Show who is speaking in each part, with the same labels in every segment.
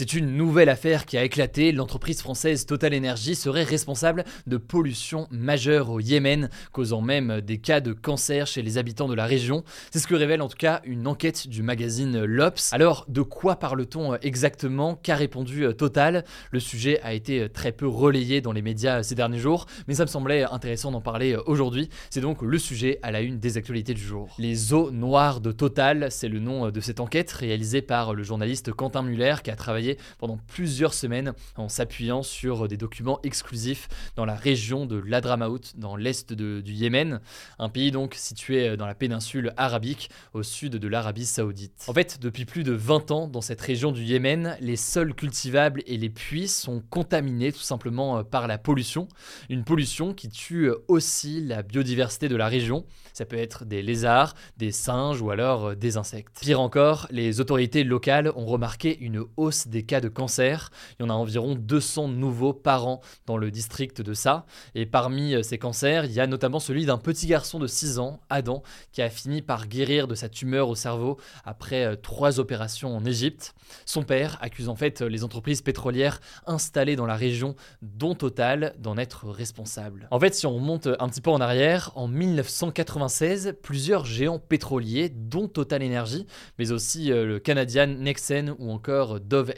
Speaker 1: C'est une nouvelle affaire qui a éclaté. L'entreprise française Total Energy serait responsable de pollution majeure au Yémen, causant même des cas de cancer chez les habitants de la région. C'est ce que révèle en tout cas une enquête du magazine L'Obs. Alors, de quoi parle-t-on exactement? Qu'a répondu Total? Le sujet a été très peu relayé dans les médias ces derniers jours, mais ça me semblait intéressant d'en parler aujourd'hui. C'est donc le sujet à la une des actualités du jour. Les eaux noires de Total, c'est le nom de cette enquête réalisée par le journaliste Quentin Muller qui a travaillé pendant plusieurs semaines en s'appuyant sur des documents exclusifs dans la région de l'Adramaout, dans l'est du Yémen, un pays donc situé dans la péninsule arabique au sud de l'Arabie saoudite. En fait, depuis plus de 20 ans, dans cette région du Yémen, les sols cultivables et les puits sont contaminés tout simplement par la pollution, une pollution qui tue aussi la biodiversité de la région. Ça peut être des lézards, des singes ou alors des insectes. Pire encore, les autorités locales ont remarqué une hausse des cas de cancer. Il y en a environ 200 nouveaux par an dans le district de ça. Et parmi euh, ces cancers, il y a notamment celui d'un petit garçon de 6 ans, Adam, qui a fini par guérir de sa tumeur au cerveau après euh, trois opérations en Égypte. Son père accuse en fait les entreprises pétrolières installées dans la région, dont Total, d'en être responsable. En fait, si on remonte un petit peu en arrière, en 1996, plusieurs géants pétroliers, dont Total Energy, mais aussi euh, le Canadian Nexen ou encore Dove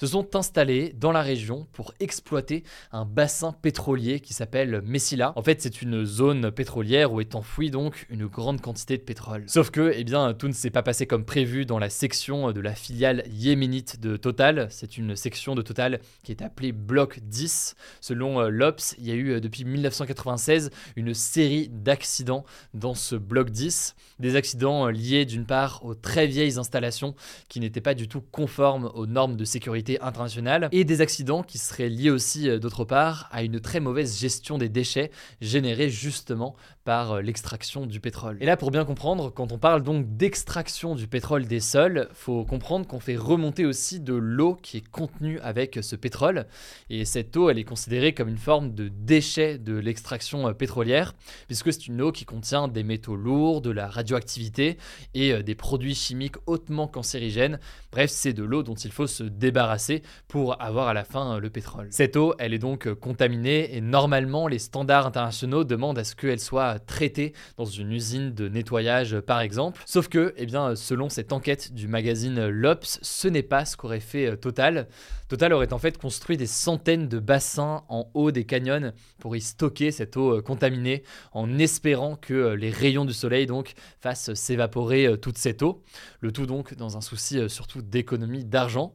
Speaker 1: Se sont installés dans la région pour exploiter un bassin pétrolier qui s'appelle Messila. En fait, c'est une zone pétrolière où est enfouie donc une grande quantité de pétrole. Sauf que, eh bien, tout ne s'est pas passé comme prévu dans la section de la filiale yéménite de Total. C'est une section de Total qui est appelée Bloc 10. Selon euh, l'Obs, il y a eu euh, depuis 1996 une série d'accidents dans ce Bloc 10. Des accidents euh, liés d'une part aux très vieilles installations qui n'étaient pas du tout conformes aux normes de sécurité internationale et des accidents qui seraient liés aussi d'autre part à une très mauvaise gestion des déchets générés justement par l'extraction du pétrole. Et là pour bien comprendre, quand on parle donc d'extraction du pétrole des sols, faut comprendre qu'on fait remonter aussi de l'eau qui est contenue avec ce pétrole et cette eau elle est considérée comme une forme de déchet de l'extraction pétrolière puisque c'est une eau qui contient des métaux lourds, de la radioactivité et des produits chimiques hautement cancérigènes. Bref, c'est de l'eau dont il faut se débarrasser pour avoir à la fin le pétrole. Cette eau, elle est donc contaminée et normalement les standards internationaux demandent à ce qu'elle soit traitée dans une usine de nettoyage par exemple. Sauf que, eh bien, selon cette enquête du magazine L'Obs, ce n'est pas ce qu'aurait fait Total. Total aurait en fait construit des centaines de bassins en haut des canyons pour y stocker cette eau contaminée en espérant que les rayons du soleil donc fassent s'évaporer toute cette eau. Le tout donc dans un souci surtout d'économie d'argent.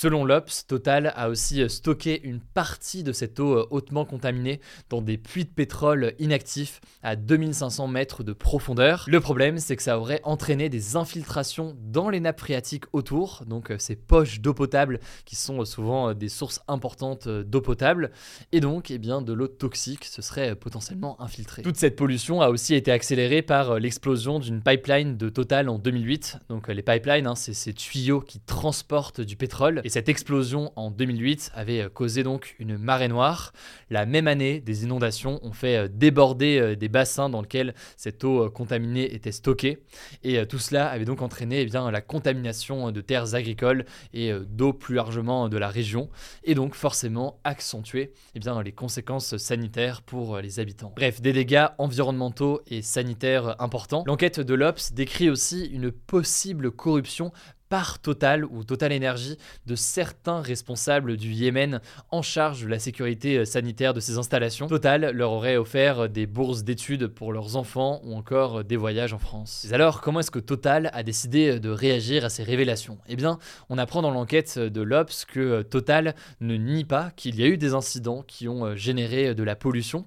Speaker 1: Selon l'Obs, Total a aussi stocké une partie de cette eau hautement contaminée dans des puits de pétrole inactifs à 2500 mètres de profondeur. Le problème, c'est que ça aurait entraîné des infiltrations dans les nappes phréatiques autour, donc ces poches d'eau potable qui sont souvent des sources importantes d'eau potable, et donc eh bien, de l'eau toxique se serait potentiellement infiltrée. Toute cette pollution a aussi été accélérée par l'explosion d'une pipeline de Total en 2008. Donc les pipelines, hein, c'est ces tuyaux qui transportent du pétrole. Et cette explosion en 2008 avait euh, causé donc une marée noire. La même année, des inondations ont fait euh, déborder euh, des bassins dans lesquels cette eau contaminée était stockée. Et tout cela avait donc entraîné eh la contamination de terres agricoles et d'eau plus largement de la région. Et donc forcément accentué eh les conséquences sanitaires pour les habitants. Bref, des dégâts environnementaux et sanitaires importants. L'enquête de l'Obs décrit aussi une possible corruption par Total ou Total Energy de certains responsables du Yémen en charge de la sécurité euh, sanitaire de ces installations. Total leur aurait offert euh, des bourses d'études pour leurs enfants ou encore euh, des voyages en France. alors, comment est-ce que Total a décidé de réagir à ces révélations? Eh bien, on apprend dans l'enquête de l'Obs que Total ne nie pas qu'il y a eu des incidents qui ont généré de la pollution.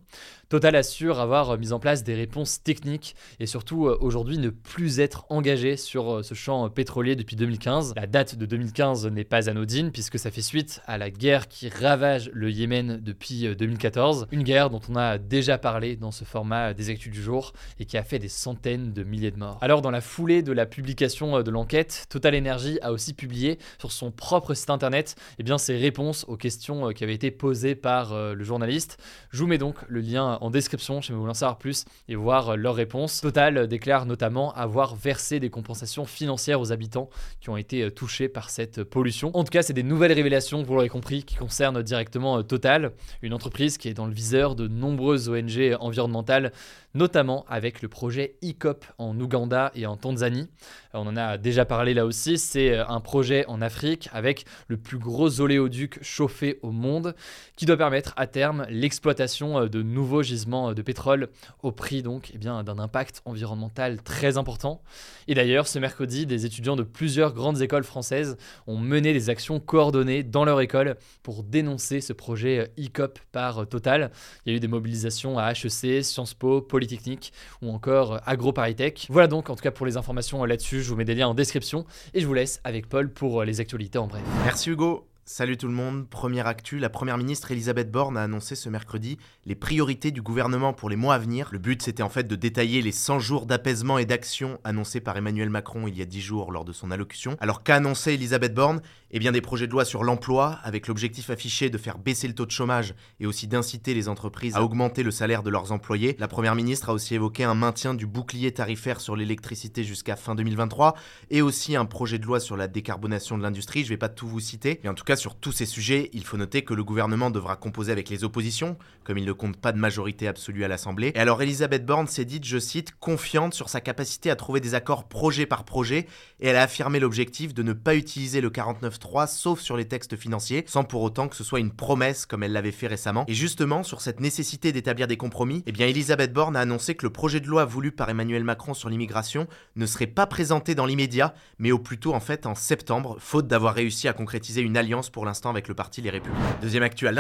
Speaker 1: Total assure avoir mis en place des réponses techniques et surtout aujourd'hui ne plus être engagé sur ce champ pétrolier depuis 2015. La date de 2015 n'est pas anodine puisque ça fait suite à la guerre qui ravage le Yémen depuis 2014. Une guerre dont on a déjà parlé dans ce format des actus du jour et qui a fait des centaines de milliers de morts. Alors dans la foulée de la publication de l'enquête, Total Energy a aussi publié sur son propre site internet eh bien, ses réponses aux questions qui avaient été posées par le journaliste. Je vous mets donc le lien en description si vous voulez en savoir plus et voir leurs réponses. Total déclare notamment avoir versé des compensations financières aux habitants qui ont été touchés par cette pollution. En tout cas, c'est des nouvelles révélations, vous l'aurez compris, qui concernent directement Total, une entreprise qui est dans le viseur de nombreuses ONG environnementales notamment avec le projet ICOP en Ouganda et en Tanzanie. On en a déjà parlé là aussi, c'est euh, un projet en Afrique avec le plus gros oléoduc chauffé au monde qui doit permettre à terme l'exploitation euh, de nouveaux gisements euh, de pétrole au prix donc eh bien, d'un impact environnemental très important. Et d'ailleurs, ce mercredi, des étudiants de plusieurs grandes écoles françaises ont mené des actions coordonnées dans leur école pour dénoncer ce projet ICOP par Total. Il y a eu des mobilisations à HEC, Sciences Po, Polytechnique ou encore AgroParisTech. Voilà donc en tout cas pour les informations là-dessus, je vous mets des liens en description et je vous laisse avec Paul pour les actualités en bref.
Speaker 2: Merci Hugo. Salut tout le monde, première actu, la première ministre Elisabeth Borne a annoncé ce mercredi les priorités du gouvernement pour les mois à venir. Le but c'était en fait de détailler les 100 jours d'apaisement et d'action annoncés par Emmanuel Macron il y a 10 jours lors de son allocution. Alors qu'a annoncé Elisabeth Borne? Eh bien des projets de loi sur l'emploi avec l'objectif affiché de faire baisser le taux de chômage et aussi d'inciter les entreprises à augmenter le salaire de leurs employés. La première ministre a aussi évoqué un maintien du bouclier tarifaire sur l'électricité jusqu'à fin 2023 et aussi un projet de loi sur la décarbonation de l'industrie. Je vais pas tout vous citer, mais en tout cas sur tous ces sujets, il faut noter que le gouvernement devra composer avec les oppositions, comme il ne compte pas de majorité absolue à l'Assemblée. Et alors Elisabeth Borne s'est dite, je cite, confiante sur sa capacité à trouver des accords projet par projet, et elle a affirmé l'objectif de ne pas utiliser le 49.3 sauf sur les textes financiers, sans pour autant que ce soit une promesse comme elle l'avait fait récemment. Et justement, sur cette nécessité d'établir des compromis, eh bien Elisabeth Borne a annoncé que le projet de loi voulu par Emmanuel Macron sur l'immigration ne serait pas présenté dans l'immédiat, mais au plus tôt en fait en septembre, faute d'avoir réussi à concrétiser une alliance pour l'instant avec le parti Les Républicains. Deuxième actu à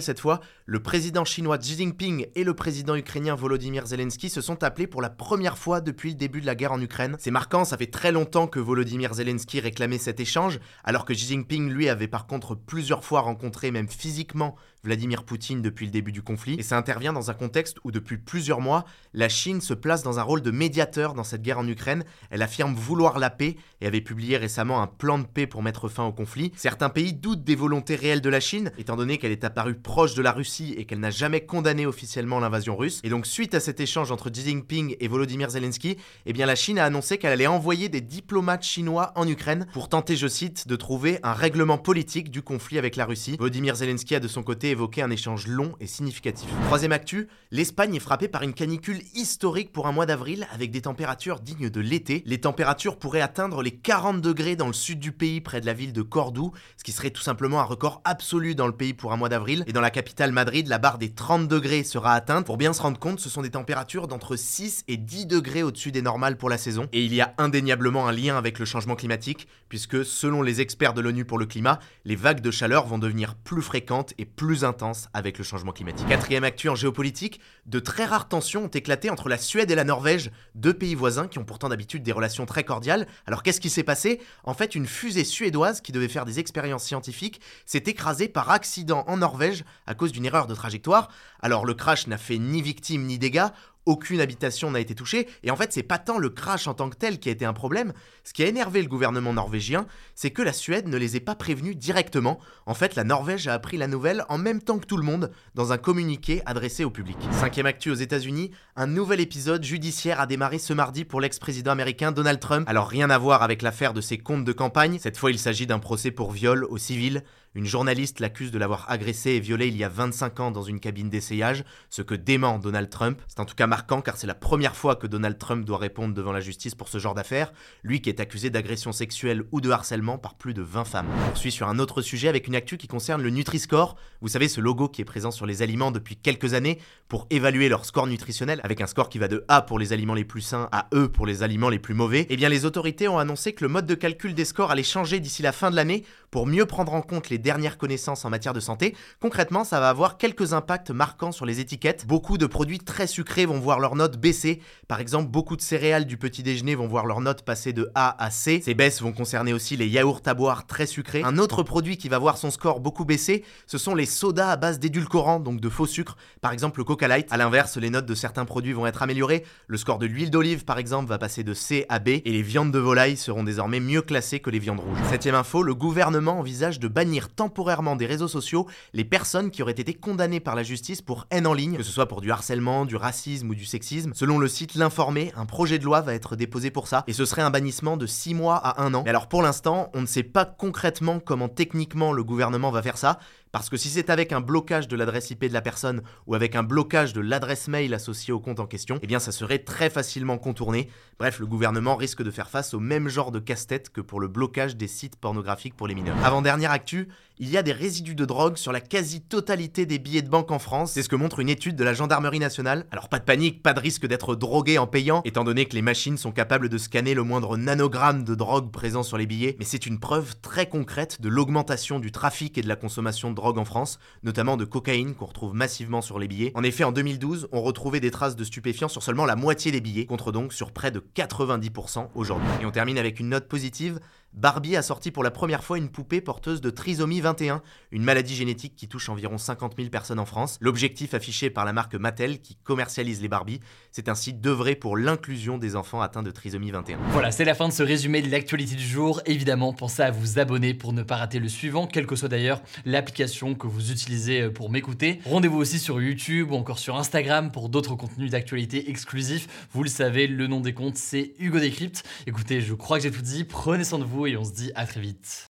Speaker 2: cette fois, le président chinois Xi Jinping et le président ukrainien Volodymyr Zelensky se sont appelés pour la première fois depuis le début de la guerre en Ukraine. C'est marquant, ça fait très longtemps que Volodymyr Zelensky réclamait cet échange, alors que Xi Jinping, lui, avait par contre plusieurs fois rencontré, même physiquement, Vladimir Poutine depuis le début du conflit. Et ça intervient dans un contexte où depuis plusieurs mois, la Chine se place dans un rôle de médiateur dans cette guerre en Ukraine. Elle affirme vouloir la paix et avait publié récemment un plan de paix pour mettre fin au conflit. Certains pays doutent des volontés réelles de la Chine, étant donné qu'elle est apparue proche de la Russie et qu'elle n'a jamais condamné officiellement l'invasion russe. Et donc suite à cet échange entre Xi Jinping et Volodymyr Zelensky, eh bien la Chine a annoncé qu'elle allait envoyer des diplomates chinois en Ukraine pour tenter, je cite, de trouver un règlement politique du conflit avec la Russie. Volodymyr Zelensky a de son côté évoqué un échange long et significatif. Troisième actu, l'Espagne est frappée par une canicule historique pour un mois d'avril avec des températures dignes de l'été. Les températures pourraient atteindre les 40 degrés dans le sud du pays près de la ville de Cordoue, ce qui serait tout simplement un record absolu dans le pays pour un mois d'avril. Et dans la capitale Madrid, la barre des 30 degrés sera atteinte. Pour bien se rendre compte, ce sont des températures d'entre 6 et 10 degrés au-dessus des normales pour la saison. Et il y a indéniablement un lien avec le changement climatique, puisque selon les experts de l'ONU pour le climat, les vagues de chaleur vont devenir plus fréquentes et plus intenses avec le changement climatique. Quatrième actu en géopolitique, de très rares tensions ont éclaté entre la Suède et la Norvège, deux pays voisins qui ont pourtant d'habitude des relations très cordiales. Alors qu'est-ce qui s'est passé? En fait, une fusée suédoise qui devait faire des expériences s'est écrasée par accident en Norvège à cause d'une erreur de trajectoire. Alors le crash n'a fait ni victime ni dégâts, aucune habitation n'a été touchée, et en fait c'est pas tant le crash en tant que tel qui a été un problème, ce qui a énervé le gouvernement norvégien, c'est que la Suède ne les ait pas prévenus directement, en fait la Norvège a appris la nouvelle en même temps que tout le monde, dans un communiqué adressé au public. Cinquième actu aux États-Unis, un nouvel épisode judiciaire a démarré ce mardi pour l'ex-président américain Donald Trump, alors rien à voir avec l'affaire de ses comptes de campagne, cette fois il s'agit d'un procès pour viol au civil, une journaliste l'accuse de l'avoir agressé et violé il y a 25 ans dans une cabine d'essayage, ce que dément Donald Trump. C'est en tout cas marquant car c'est la première fois que Donald Trump doit répondre devant la justice pour ce genre d'affaires, lui qui est accusé d'agression sexuelle ou de harcèlement par plus de 20 femmes. On poursuit sur un autre sujet avec une actu qui concerne le Nutri-Score, vous savez ce logo qui est présent sur les aliments depuis quelques années pour évaluer leur score nutritionnel avec un score qui va de A pour les aliments les plus sains à E pour les aliments les plus mauvais. Eh bien les autorités ont annoncé que le mode de calcul des scores allait changer d'ici la fin de l'année pour mieux prendre en compte les dernières connaissances en matière de santé. Concrètement, ça va avoir quelques impacts marquants sur les étiquettes. Beaucoup de produits très sucrés vont voir leur note baisser. Par exemple, beaucoup de céréales du petit déjeuner vont voir leur note passer de A à C. Ces baisses vont concerner aussi les yaourts à boire très sucrés. Un autre produit qui va voir son score beaucoup baisser, ce sont les sodas à base d'édulcorants, donc de faux sucre. Par exemple, le Coca Light. À l'inverse, les notes de certains produits vont être améliorées. Le score de l'huile d'olive, par exemple, va passer de C à B et les viandes de volaille seront désormais mieux classées que les viandes rouges. Septième info, le gouvernement envisage de bannir temporairement des réseaux sociaux les personnes qui auraient été condamnées par la justice pour haine en ligne, que ce soit pour du harcèlement, du racisme ou du sexisme. Selon le site L'Informé, un projet de loi va être déposé pour ça et ce serait un bannissement de 6 mois à 1 an. Mais alors pour l'instant, on ne sait pas concrètement comment techniquement le gouvernement va faire ça. Parce que si c'est avec un blocage de l'adresse IP de la personne ou avec un blocage de l'adresse mail associée au compte en question, eh bien ça serait très facilement contourné. Bref, le gouvernement risque de faire face au même genre de casse-tête que pour le blocage des sites pornographiques pour les mineurs. Avant dernière actu, il y a des résidus de drogue sur la quasi-totalité des billets de banque en France. C'est ce que montre une étude de la gendarmerie nationale. Alors pas de panique, pas de risque d'être drogué en payant, étant donné que les machines sont capables de scanner le moindre nanogramme de drogue présent sur les billets, mais c'est une preuve très concrète de l'augmentation du trafic et de la consommation de drogue en France, notamment de cocaïne qu'on retrouve massivement sur les billets. En effet, en 2012, on retrouvait des traces de stupéfiants sur seulement la moitié des billets, contre donc sur près de 90% aujourd'hui. Et on termine avec une note positive. Barbie a sorti pour la première fois une poupée porteuse de trisomie 21, une maladie génétique qui touche environ 50 000 personnes en France. L'objectif affiché par la marque Mattel, qui commercialise les Barbie, c'est ainsi d'œuvrer pour l'inclusion des enfants atteints de trisomie 21.
Speaker 1: Voilà, c'est la fin de ce résumé de l'actualité du jour. Évidemment, pensez à vous abonner pour ne pas rater le suivant, quelle que soit d'ailleurs l'application que vous utilisez euh, pour m'écouter. Rendez-vous aussi sur YouTube ou encore sur Instagram pour d'autres contenus d'actualité exclusifs. Vous le savez, le nom des comptes, c'est Hugo Décrypte. Écoutez, je crois que j'ai tout dit. Prenez soin de vous et on se dit à très vite.